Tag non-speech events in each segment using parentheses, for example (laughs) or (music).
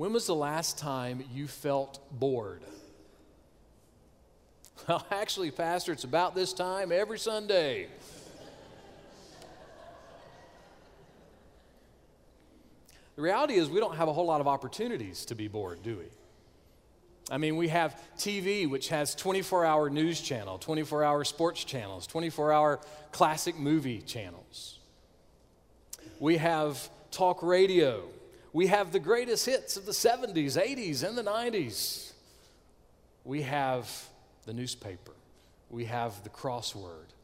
When was the last time you felt bored? (laughs) Well, actually, Pastor, it's about this time every Sunday. the reality is, we don't have a whole lot of opportunities to be bored, do we? I mean, we have TV, which has 24 hour news channel, 24 hour sports channels, 24 hour classic movie channels. We have talk radio. We have the greatest hits of the 70s, 80s, and the 90s. We have the newspaper. We have the crossword.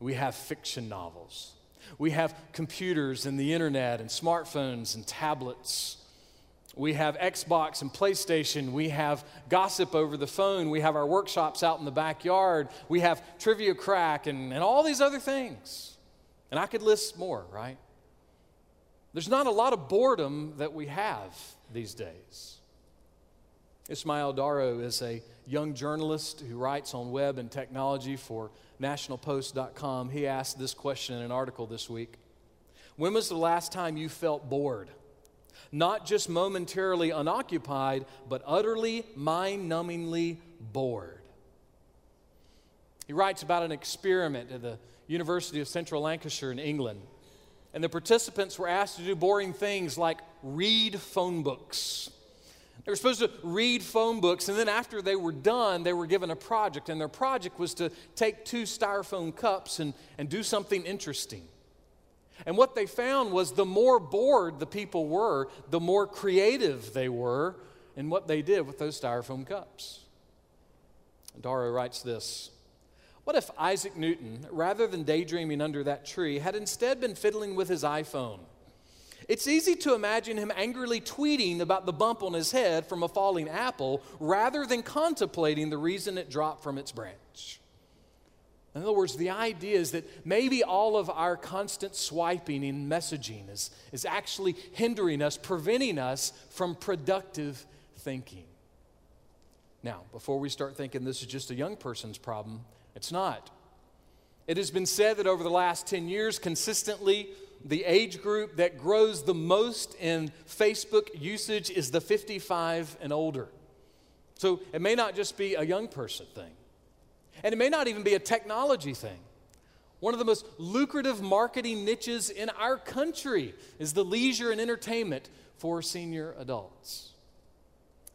We have fiction novels. We have computers and the internet and smartphones and tablets. We have Xbox and PlayStation. We have gossip over the phone. We have our workshops out in the backyard. We have Trivia Crack and, and all these other things. And I could list more, right? There's not a lot of boredom that we have these days. Ismael Daro is a young journalist who writes on web and technology for nationalpost.com. He asked this question in an article this week When was the last time you felt bored? Not just momentarily unoccupied, but utterly mind numbingly bored. He writes about an experiment at the University of Central Lancashire in England. And the participants were asked to do boring things like read phone books they were supposed to read phone books, and then after they were done, they were given a project. And their project was to take two styrofoam cups and, and do something interesting. And what they found was the more bored the people were, the more creative they were in what they did with those styrofoam cups. Daro writes this What if Isaac Newton, rather than daydreaming under that tree, had instead been fiddling with his iPhone? It's easy to imagine him angrily tweeting about the bump on his head from a falling apple rather than contemplating the reason it dropped from its branch. In other words, the idea is that maybe all of our constant swiping and messaging is, is actually hindering us, preventing us from productive thinking. Now, before we start thinking this is just a young person's problem, it's not. It has been said that over the last 10 years, consistently, the age group that grows the most in Facebook usage is the 55 and older. So it may not just be a young person thing, and it may not even be a technology thing. One of the most lucrative marketing niches in our country is the leisure and entertainment for senior adults.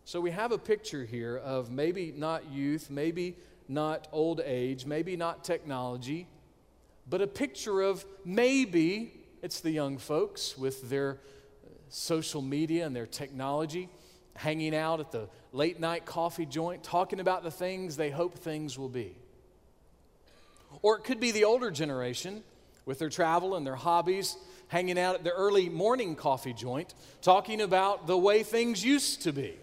So we have a picture here of maybe not youth, maybe not old age, maybe not technology, but a picture of maybe it's the young folks with their uh, social media and their technology, hanging out at the late night coffee joint, talking about the things they hope things will be. Or it could be the older generation with their travel and their hobbies, hanging out at the early morning coffee joint, talking about the way things used to be.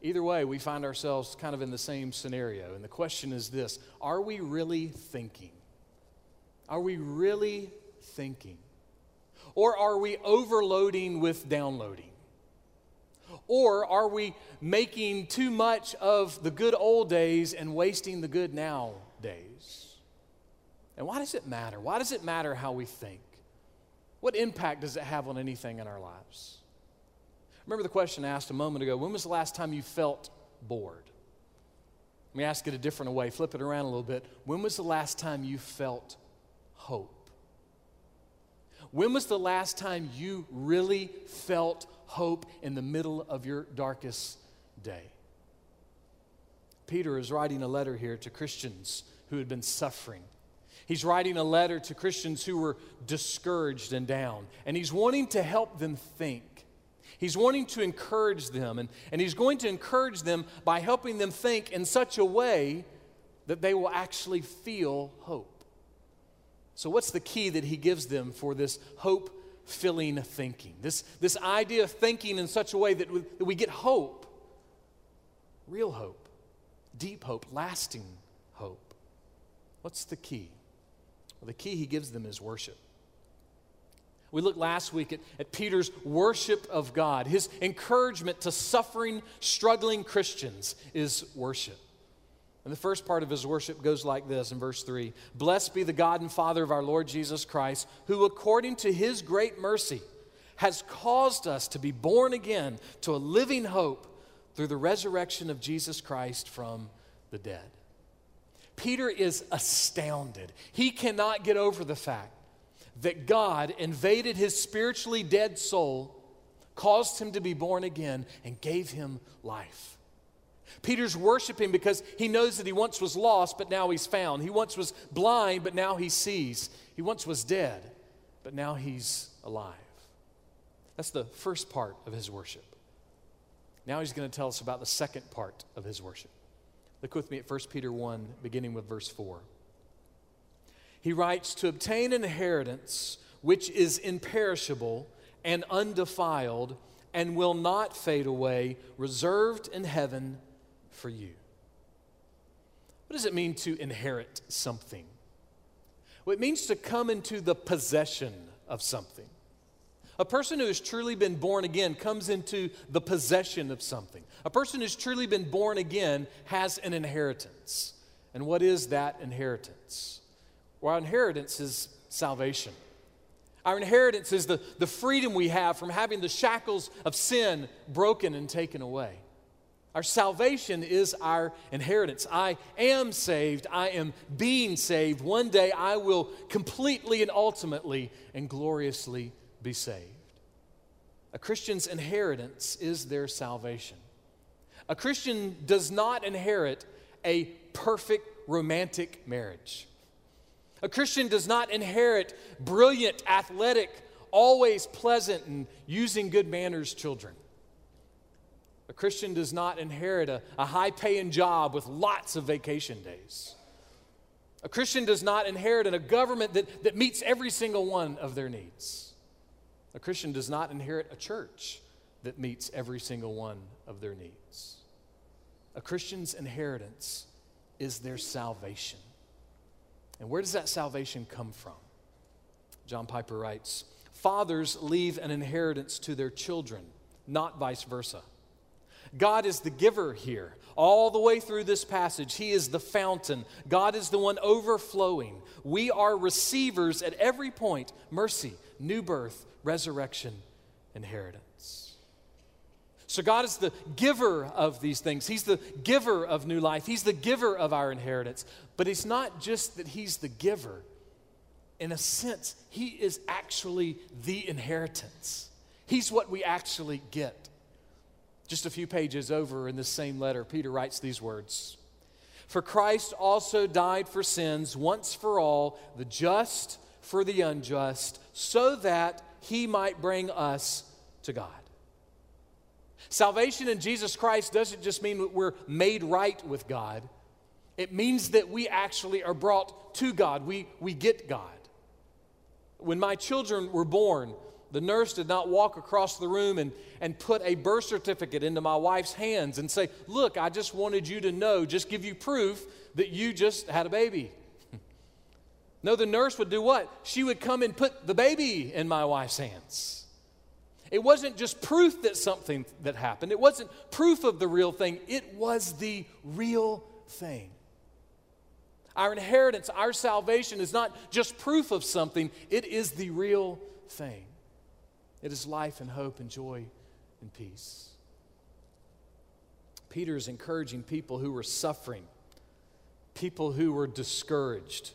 Either way, we find ourselves kind of in the same scenario. And the question is this Are we really thinking? Are we really thinking? Or are we overloading with downloading? Or are we making too much of the good old days and wasting the good now days? And why does it matter? Why does it matter how we think? What impact does it have on anything in our lives? Remember the question I asked a moment ago when was the last time you felt bored? Let me ask it a different way, flip it around a little bit. When was the last time you felt hope? When was the last time you really felt hope in the middle of your darkest day? Peter is writing a letter here to Christians who had been suffering. He's writing a letter to Christians who were discouraged and down, and he's wanting to help them think. He's wanting to encourage them, and, and he's going to encourage them by helping them think in such a way that they will actually feel hope. So, what's the key that he gives them for this hope filling thinking? This, this idea of thinking in such a way that we, that we get hope, real hope, deep hope, lasting hope. What's the key? Well, the key he gives them is worship. We looked last week at, at Peter's worship of God. His encouragement to suffering, struggling Christians is worship. And the first part of his worship goes like this in verse 3 Blessed be the God and Father of our Lord Jesus Christ, who according to his great mercy has caused us to be born again to a living hope through the resurrection of Jesus Christ from the dead. Peter is astounded. He cannot get over the fact that God invaded his spiritually dead soul, caused him to be born again, and gave him life. Peter's worshiping because he knows that he once was lost, but now he's found. He once was blind, but now he sees. He once was dead, but now he's alive. That's the first part of his worship. Now he's going to tell us about the second part of his worship. Look with me at 1 Peter 1, beginning with verse 4. He writes, To obtain an inheritance which is imperishable and undefiled and will not fade away, reserved in heaven for you. What does it mean to inherit something? Well, it means to come into the possession of something. A person who has truly been born again comes into the possession of something. A person who's truly been born again has an inheritance. And what is that inheritance? Well, our inheritance is salvation. Our inheritance is the, the freedom we have from having the shackles of sin broken and taken away. Our salvation is our inheritance. I am saved. I am being saved. One day I will completely and ultimately and gloriously be saved. A Christian's inheritance is their salvation. A Christian does not inherit a perfect romantic marriage. A Christian does not inherit brilliant, athletic, always pleasant, and using good manners children. A Christian does not inherit a, a high paying job with lots of vacation days. A Christian does not inherit a government that, that meets every single one of their needs. A Christian does not inherit a church that meets every single one of their needs. A Christian's inheritance is their salvation. And where does that salvation come from? John Piper writes Fathers leave an inheritance to their children, not vice versa. God is the giver here. All the way through this passage, He is the fountain. God is the one overflowing. We are receivers at every point mercy, new birth, resurrection, inheritance. So, God is the giver of these things. He's the giver of new life. He's the giver of our inheritance. But it's not just that He's the giver. In a sense, He is actually the inheritance. He's what we actually get. Just a few pages over in this same letter, Peter writes these words For Christ also died for sins once for all, the just for the unjust, so that he might bring us to God. Salvation in Jesus Christ doesn't just mean that we're made right with God, it means that we actually are brought to God. We, we get God. When my children were born, the nurse did not walk across the room and, and put a birth certificate into my wife's hands and say, Look, I just wanted you to know, just give you proof that you just had a baby. (laughs) no, the nurse would do what? She would come and put the baby in my wife's hands. It wasn't just proof that something that happened. It wasn't proof of the real thing. It was the real thing. Our inheritance, our salvation is not just proof of something, it is the real thing. It is life and hope and joy and peace. Peter is encouraging people who were suffering, people who were discouraged,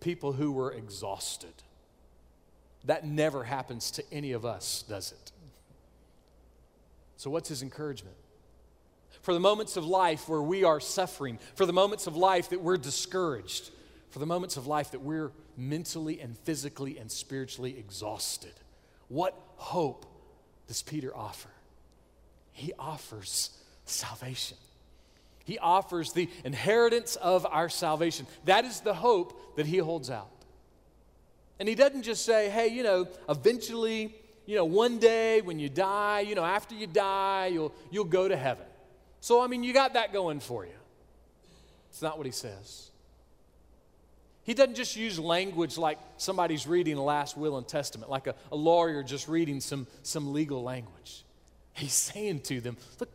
people who were exhausted. That never happens to any of us, does it? So, what's his encouragement? For the moments of life where we are suffering, for the moments of life that we're discouraged, for the moments of life that we're mentally and physically and spiritually exhausted. What hope does Peter offer? He offers salvation. He offers the inheritance of our salvation. That is the hope that he holds out. And he doesn't just say, hey, you know, eventually, you know, one day when you die, you know, after you die, you'll, you'll go to heaven. So, I mean, you got that going for you. It's not what he says. He doesn't just use language like somebody's reading a last will and testament, like a, a lawyer just reading some, some legal language. He's saying to them, Look,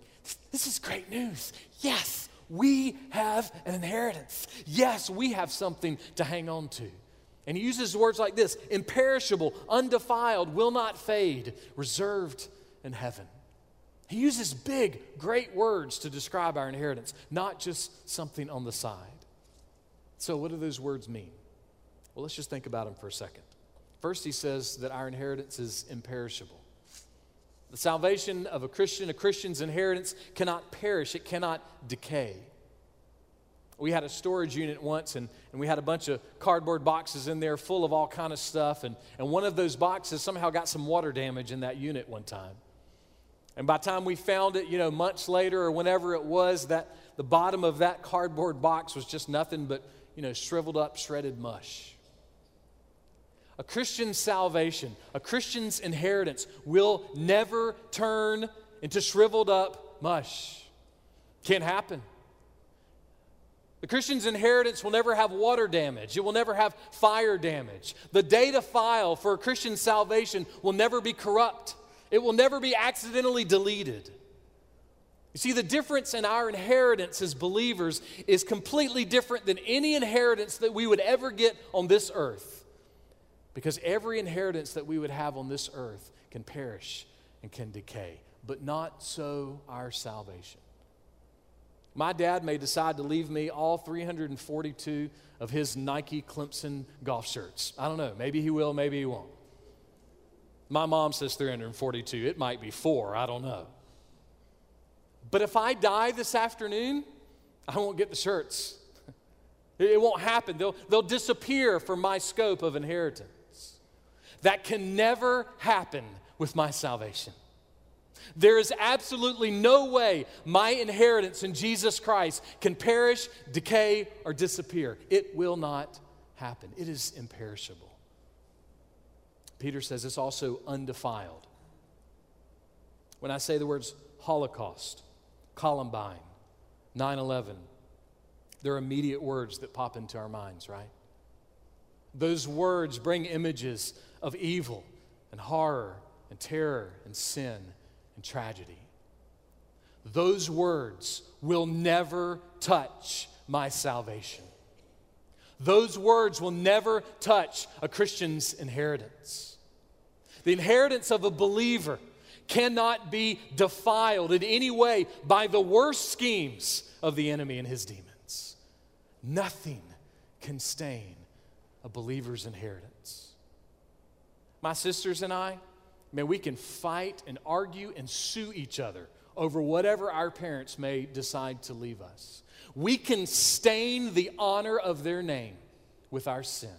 this is great news. Yes, we have an inheritance. Yes, we have something to hang on to. And he uses words like this imperishable, undefiled, will not fade, reserved in heaven. He uses big, great words to describe our inheritance, not just something on the side. So, what do those words mean? Well, let's just think about them for a second. First, he says that our inheritance is imperishable. The salvation of a Christian, a Christian's inheritance, cannot perish, it cannot decay. We had a storage unit once, and, and we had a bunch of cardboard boxes in there full of all kind of stuff. And, and one of those boxes somehow got some water damage in that unit one time. And by the time we found it, you know, months later or whenever it was, that the bottom of that cardboard box was just nothing but, you know, shriveled up, shredded mush. A Christian's salvation, a Christian's inheritance will never turn into shriveled up mush. Can't happen. The Christian's inheritance will never have water damage. It will never have fire damage. The data file for a Christian's salvation will never be corrupt. It will never be accidentally deleted. You see, the difference in our inheritance as believers is completely different than any inheritance that we would ever get on this earth. Because every inheritance that we would have on this earth can perish and can decay, but not so our salvation. My dad may decide to leave me all 342 of his Nike Clemson golf shirts. I don't know. Maybe he will, maybe he won't. My mom says 342. It might be four. I don't know. But if I die this afternoon, I won't get the shirts. It won't happen. They'll, they'll disappear from my scope of inheritance. That can never happen with my salvation. There is absolutely no way my inheritance in Jesus Christ can perish, decay, or disappear. It will not happen. It is imperishable. Peter says it's also undefiled. When I say the words Holocaust, Columbine, 9 11, they're immediate words that pop into our minds, right? Those words bring images of evil and horror and terror and sin and tragedy. Those words will never touch my salvation. Those words will never touch a Christian's inheritance. The inheritance of a believer cannot be defiled in any way by the worst schemes of the enemy and his demons. Nothing can stain a believer's inheritance. My sisters and I, man, we can fight and argue and sue each other over whatever our parents may decide to leave us. We can stain the honor of their name with our sin.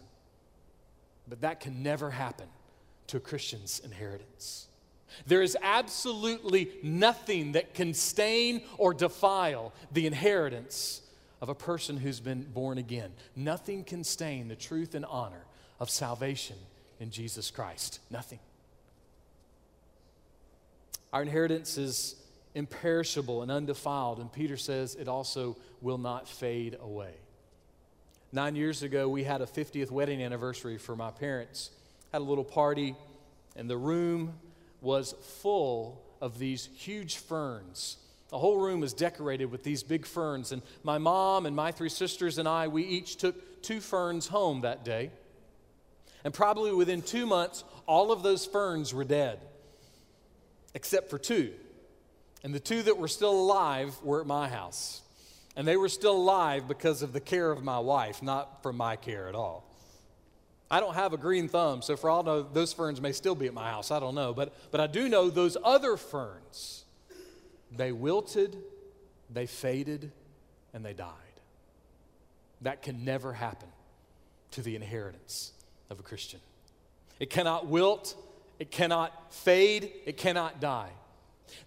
But that can never happen to a Christian's inheritance. There is absolutely nothing that can stain or defile the inheritance of a person who's been born again. Nothing can stain the truth and honor of salvation in Jesus Christ. Nothing. Our inheritance is imperishable and undefiled, and Peter says it also will not fade away. Nine years ago, we had a 50th wedding anniversary for my parents. Had a little party, and the room was full of these huge ferns. The whole room was decorated with these big ferns, and my mom and my three sisters and I, we each took two ferns home that day. And probably within two months, all of those ferns were dead, except for two. And the two that were still alive were at my house. And they were still alive because of the care of my wife, not from my care at all. I don't have a green thumb, so for all know, those ferns may still be at my house. I don't know. But, but I do know those other ferns, they wilted, they faded, and they died. That can never happen to the inheritance of a Christian. It cannot wilt, it cannot fade, it cannot die.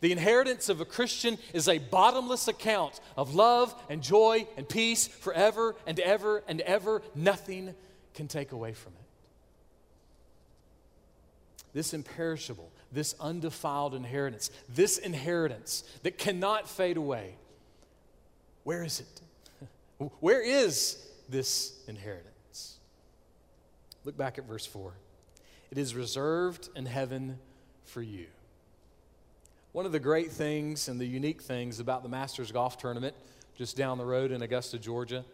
The inheritance of a Christian is a bottomless account of love and joy and peace forever and ever and ever. Nothing can take away from it. This imperishable, this undefiled inheritance, this inheritance that cannot fade away, where is it? (laughs) Where is this inheritance? Look back at verse 4. It is reserved in heaven for you. One of the great things and the unique things about the Masters Golf Tournament just down the road in Augusta, Georgia,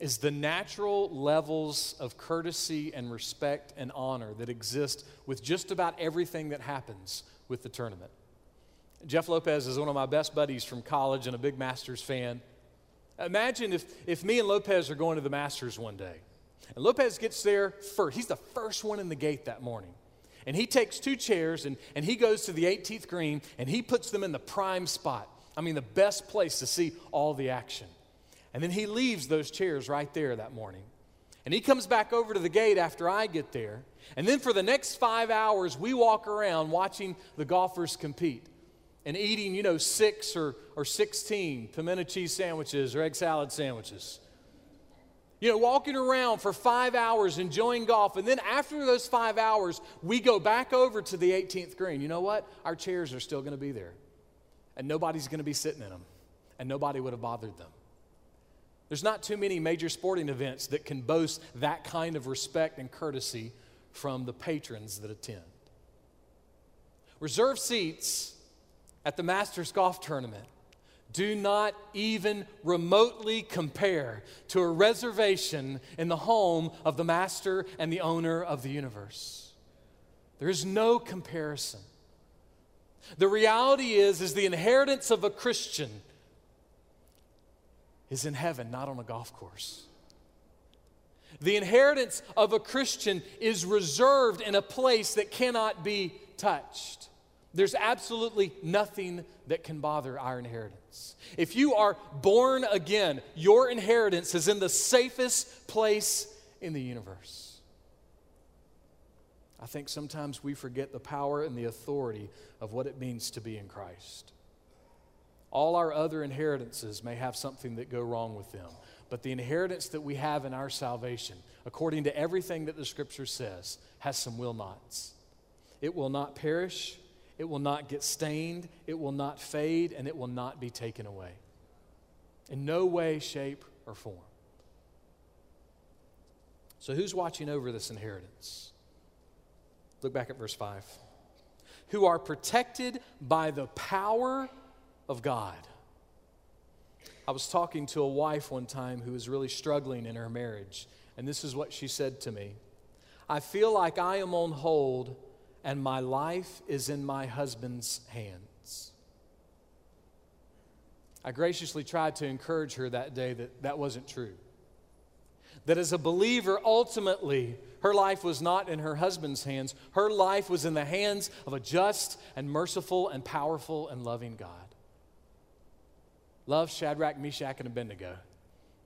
is the natural levels of courtesy and respect and honor that exist with just about everything that happens with the tournament. Jeff Lopez is one of my best buddies from college and a big Masters fan. Imagine if, if me and Lopez are going to the Masters one day. And Lopez gets there first. He's the first one in the gate that morning. And he takes two chairs and, and he goes to the 18th green and he puts them in the prime spot. I mean, the best place to see all the action. And then he leaves those chairs right there that morning. And he comes back over to the gate after I get there. And then for the next five hours, we walk around watching the golfers compete and eating, you know, six or, or 16 pimento cheese sandwiches or egg salad sandwiches. You know, walking around for five hours enjoying golf. And then after those five hours, we go back over to the 18th green. You know what? Our chairs are still going to be there. And nobody's going to be sitting in them. And nobody would have bothered them. There's not too many major sporting events that can boast that kind of respect and courtesy from the patrons that attend. Reserve seats at the Masters Golf Tournament do not even remotely compare to a reservation in the home of the master and the owner of the universe. There is no comparison. The reality is is the inheritance of a Christian is in heaven, not on a golf course. The inheritance of a Christian is reserved in a place that cannot be touched. There's absolutely nothing that can bother our inheritance. If you are born again, your inheritance is in the safest place in the universe. I think sometimes we forget the power and the authority of what it means to be in Christ. All our other inheritances may have something that go wrong with them, but the inheritance that we have in our salvation, according to everything that the scripture says, has some will nots. It will not perish, it will not get stained, it will not fade, and it will not be taken away. In no way, shape, or form. So, who's watching over this inheritance? Look back at verse 5. Who are protected by the power of God. I was talking to a wife one time who was really struggling in her marriage, and this is what she said to me I feel like I am on hold and my life is in my husband's hands. I graciously tried to encourage her that day that that wasn't true. That as a believer, ultimately, her life was not in her husband's hands. Her life was in the hands of a just and merciful and powerful and loving God. Love Shadrach, Meshach, and Abednego.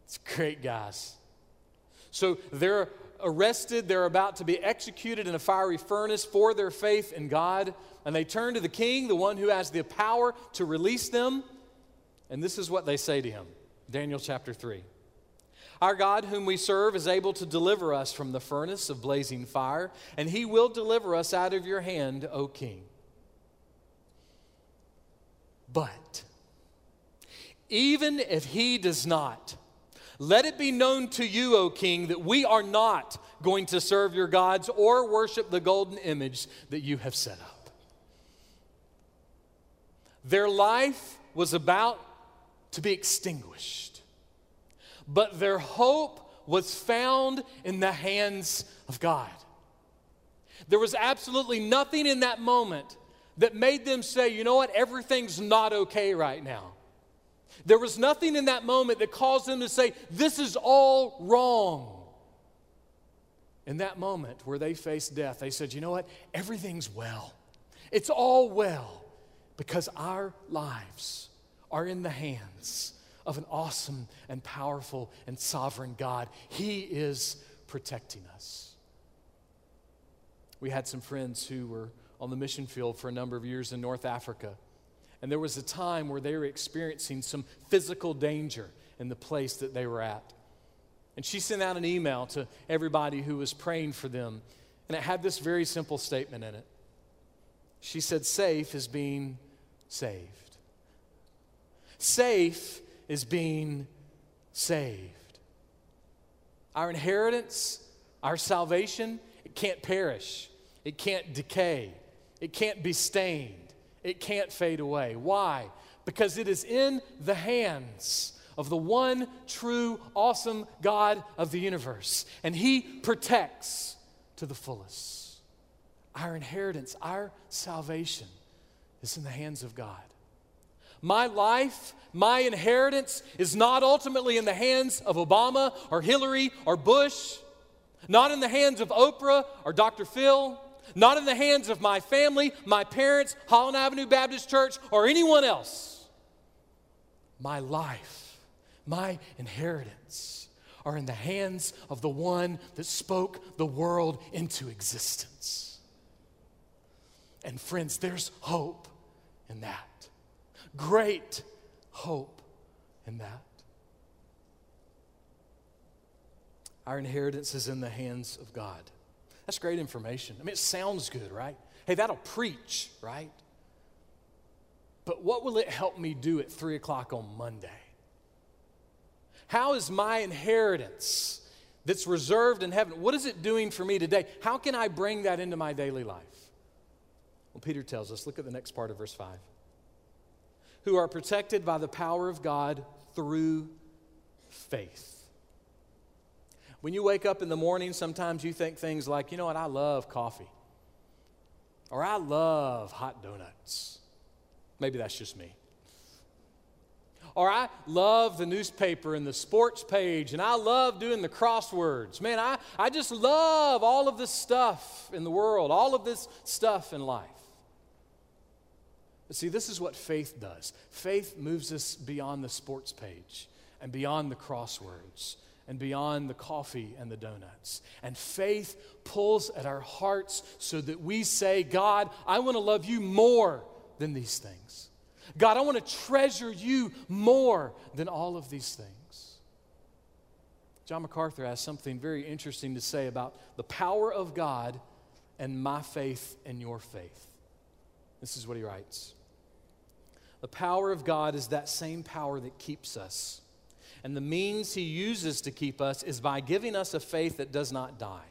It's great guys. So they're arrested, they're about to be executed in a fiery furnace for their faith in God. And they turn to the king, the one who has the power to release them. And this is what they say to him Daniel chapter 3. Our God, whom we serve, is able to deliver us from the furnace of blazing fire, and he will deliver us out of your hand, O king. But even if he does not, let it be known to you, O king, that we are not going to serve your gods or worship the golden image that you have set up. Their life was about to be extinguished, but their hope was found in the hands of God. There was absolutely nothing in that moment that made them say, you know what, everything's not okay right now. There was nothing in that moment that caused them to say, This is all wrong. In that moment where they faced death, they said, You know what? Everything's well. It's all well because our lives are in the hands of an awesome and powerful and sovereign God. He is protecting us. We had some friends who were on the mission field for a number of years in North Africa. And there was a time where they were experiencing some physical danger in the place that they were at. And she sent out an email to everybody who was praying for them. And it had this very simple statement in it. She said, Safe is being saved. Safe is being saved. Our inheritance, our salvation, it can't perish, it can't decay, it can't be stained it can't fade away. Why? Because it is in the hands of the one true, awesome God of the universe. And He protects to the fullest. Our inheritance, our salvation is in the hands of God. My life, my inheritance is not ultimately in the hands of Obama or Hillary or Bush, not in the hands of Oprah or Dr. Phil, not in the hands of my family, my parents, Holland Avenue Baptist Church, or anyone else. My life, my inheritance are in the hands of the one that spoke the world into existence. And friends, there's hope in that great hope in that. Our inheritance is in the hands of God. That's great information. I mean, it sounds good, right? Hey, that'll preach, right? But what will it help me do at 3 o'clock on Monday? How is my inheritance that's reserved in heaven, what is it doing for me today? How can I bring that into my daily life? Well, Peter tells us, look at the next part of verse 5 who are protected by the power of God through faith. When you wake up in the morning, sometimes you think things like, you know what, I love coffee. Or I love hot donuts. Maybe that's just me. Or I love the newspaper and the sports page, and I love doing the crosswords. Man, I, I just love all of this stuff in the world, all of this stuff in life. But see, this is what faith does faith moves us beyond the sports page and beyond the crosswords and beyond the coffee and the donuts. And faith pulls at our hearts so that we say, God, I want to love you more than these things. God, I want to treasure you more than all of these things. John MacArthur has something very interesting to say about the power of God and my faith and your faith. This is what he writes the power of God is that same power that keeps us. And the means He uses to keep us is by giving us a faith that does not die.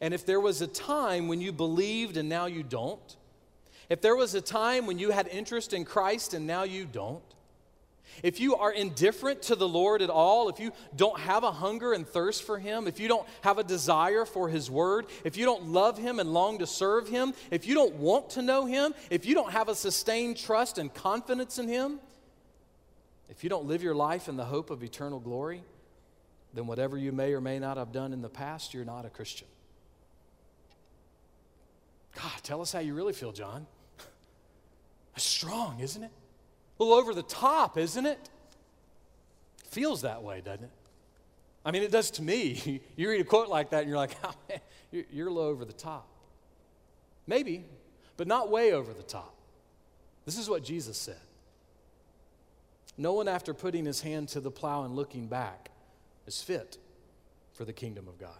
And if there was a time when you believed and now you don't, if there was a time when you had interest in Christ and now you don't, if you are indifferent to the Lord at all, if you don't have a hunger and thirst for Him, if you don't have a desire for His Word, if you don't love Him and long to serve Him, if you don't want to know Him, if you don't have a sustained trust and confidence in Him, if you don't live your life in the hope of eternal glory, then whatever you may or may not have done in the past, you're not a Christian. God, tell us how you really feel, John. (laughs) That's strong, isn't it? A little over the top, isn't it? Feels that way, doesn't it? I mean, it does to me. (laughs) You read a quote like that and you're like, (laughs) oh, man, you're little over the top. Maybe, but not way over the top. This is what Jesus said. No one, after putting his hand to the plow and looking back, is fit for the kingdom of God.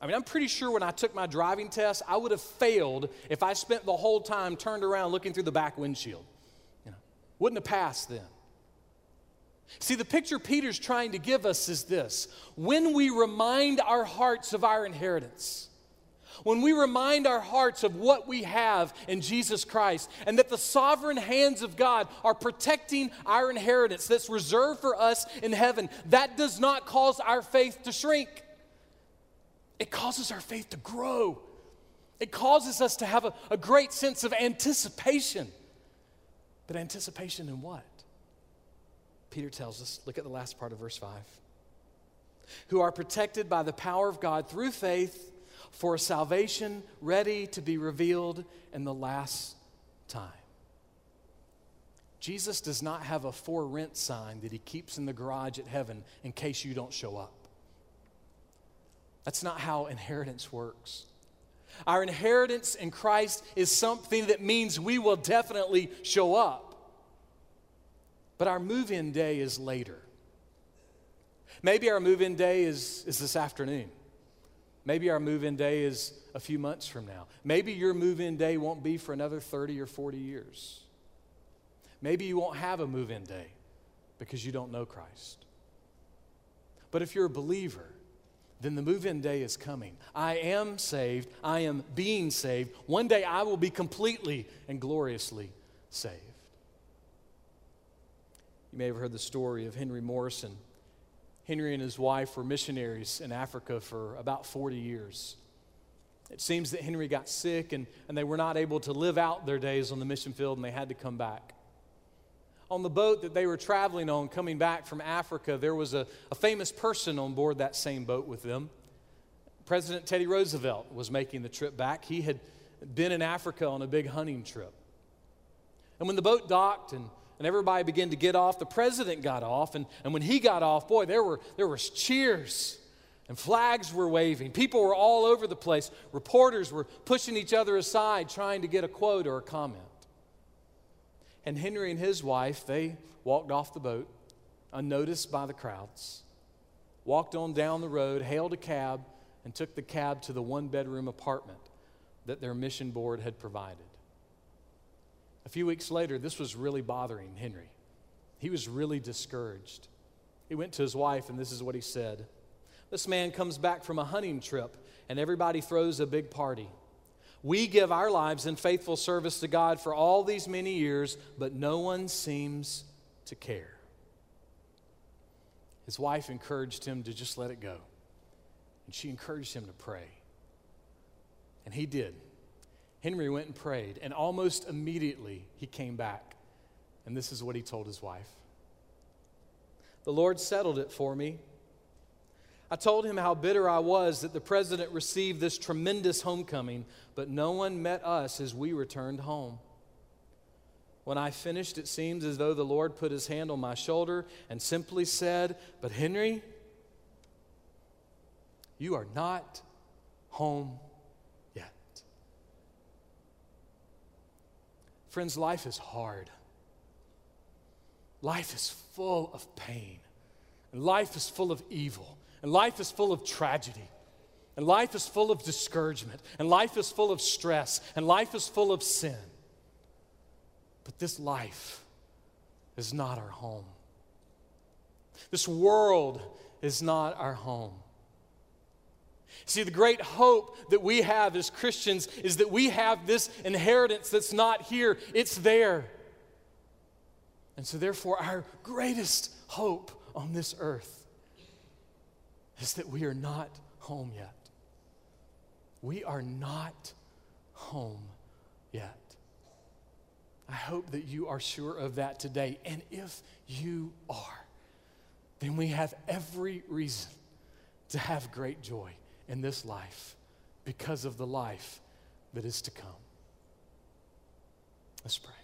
I mean, I'm pretty sure when I took my driving test, I would have failed if I spent the whole time turned around looking through the back windshield. You know, Wouldn't have passed then. See, the picture Peter's trying to give us is this when we remind our hearts of our inheritance, when we remind our hearts of what we have in Jesus Christ, and that the sovereign hands of God are protecting our inheritance that's reserved for us in heaven, that does not cause our faith to shrink. It causes our faith to grow. It causes us to have a, a great sense of anticipation but anticipation in what? Peter tells us, look at the last part of verse 5. Who are protected by the power of God through faith for salvation ready to be revealed in the last time. Jesus does not have a for rent sign that he keeps in the garage at heaven in case you don't show up. That's not how inheritance works. Our inheritance in Christ is something that means we will definitely show up. But our move in day is later. Maybe our move in day is, is this afternoon. Maybe our move in day is a few months from now. Maybe your move in day won't be for another 30 or 40 years. Maybe you won't have a move in day because you don't know Christ. But if you're a believer, then the move in day is coming. I am saved. I am being saved. One day I will be completely and gloriously saved. You may have heard the story of Henry Morrison. Henry and his wife were missionaries in Africa for about 40 years. It seems that Henry got sick and, and they were not able to live out their days on the mission field and they had to come back. On the boat that they were traveling on, coming back from Africa, there was a, a famous person on board that same boat with them. President Teddy Roosevelt was making the trip back. He had been in Africa on a big hunting trip. And when the boat docked and, and everybody began to get off, the president got off. And, and when he got off, boy, there were, there were cheers and flags were waving. People were all over the place. Reporters were pushing each other aside, trying to get a quote or a comment. And Henry and his wife, they walked off the boat, unnoticed by the crowds, walked on down the road, hailed a cab, and took the cab to the one bedroom apartment that their mission board had provided. A few weeks later, this was really bothering Henry. He was really discouraged. He went to his wife, and this is what he said This man comes back from a hunting trip, and everybody throws a big party. We give our lives in faithful service to God for all these many years, but no one seems to care. His wife encouraged him to just let it go. And she encouraged him to pray. And he did. Henry went and prayed, and almost immediately he came back. And this is what he told his wife The Lord settled it for me I told him how bitter I was that the president received this tremendous homecoming, but no one met us as we returned home. When I finished, it seems as though the Lord put his hand on my shoulder and simply said, But Henry, you are not home yet. Friends, life is hard. Life is full of pain. And life is full of evil. And life is full of tragedy. And life is full of discouragement. And life is full of stress. And life is full of sin. But this life is not our home. This world is not our home. See, the great hope that we have as Christians is that we have this inheritance that's not here, it's there. And so, therefore, our greatest hope on this earth is that we are not home yet. We are not home yet. I hope that you are sure of that today. And if you are, then we have every reason to have great joy in this life because of the life that is to come. Let's pray.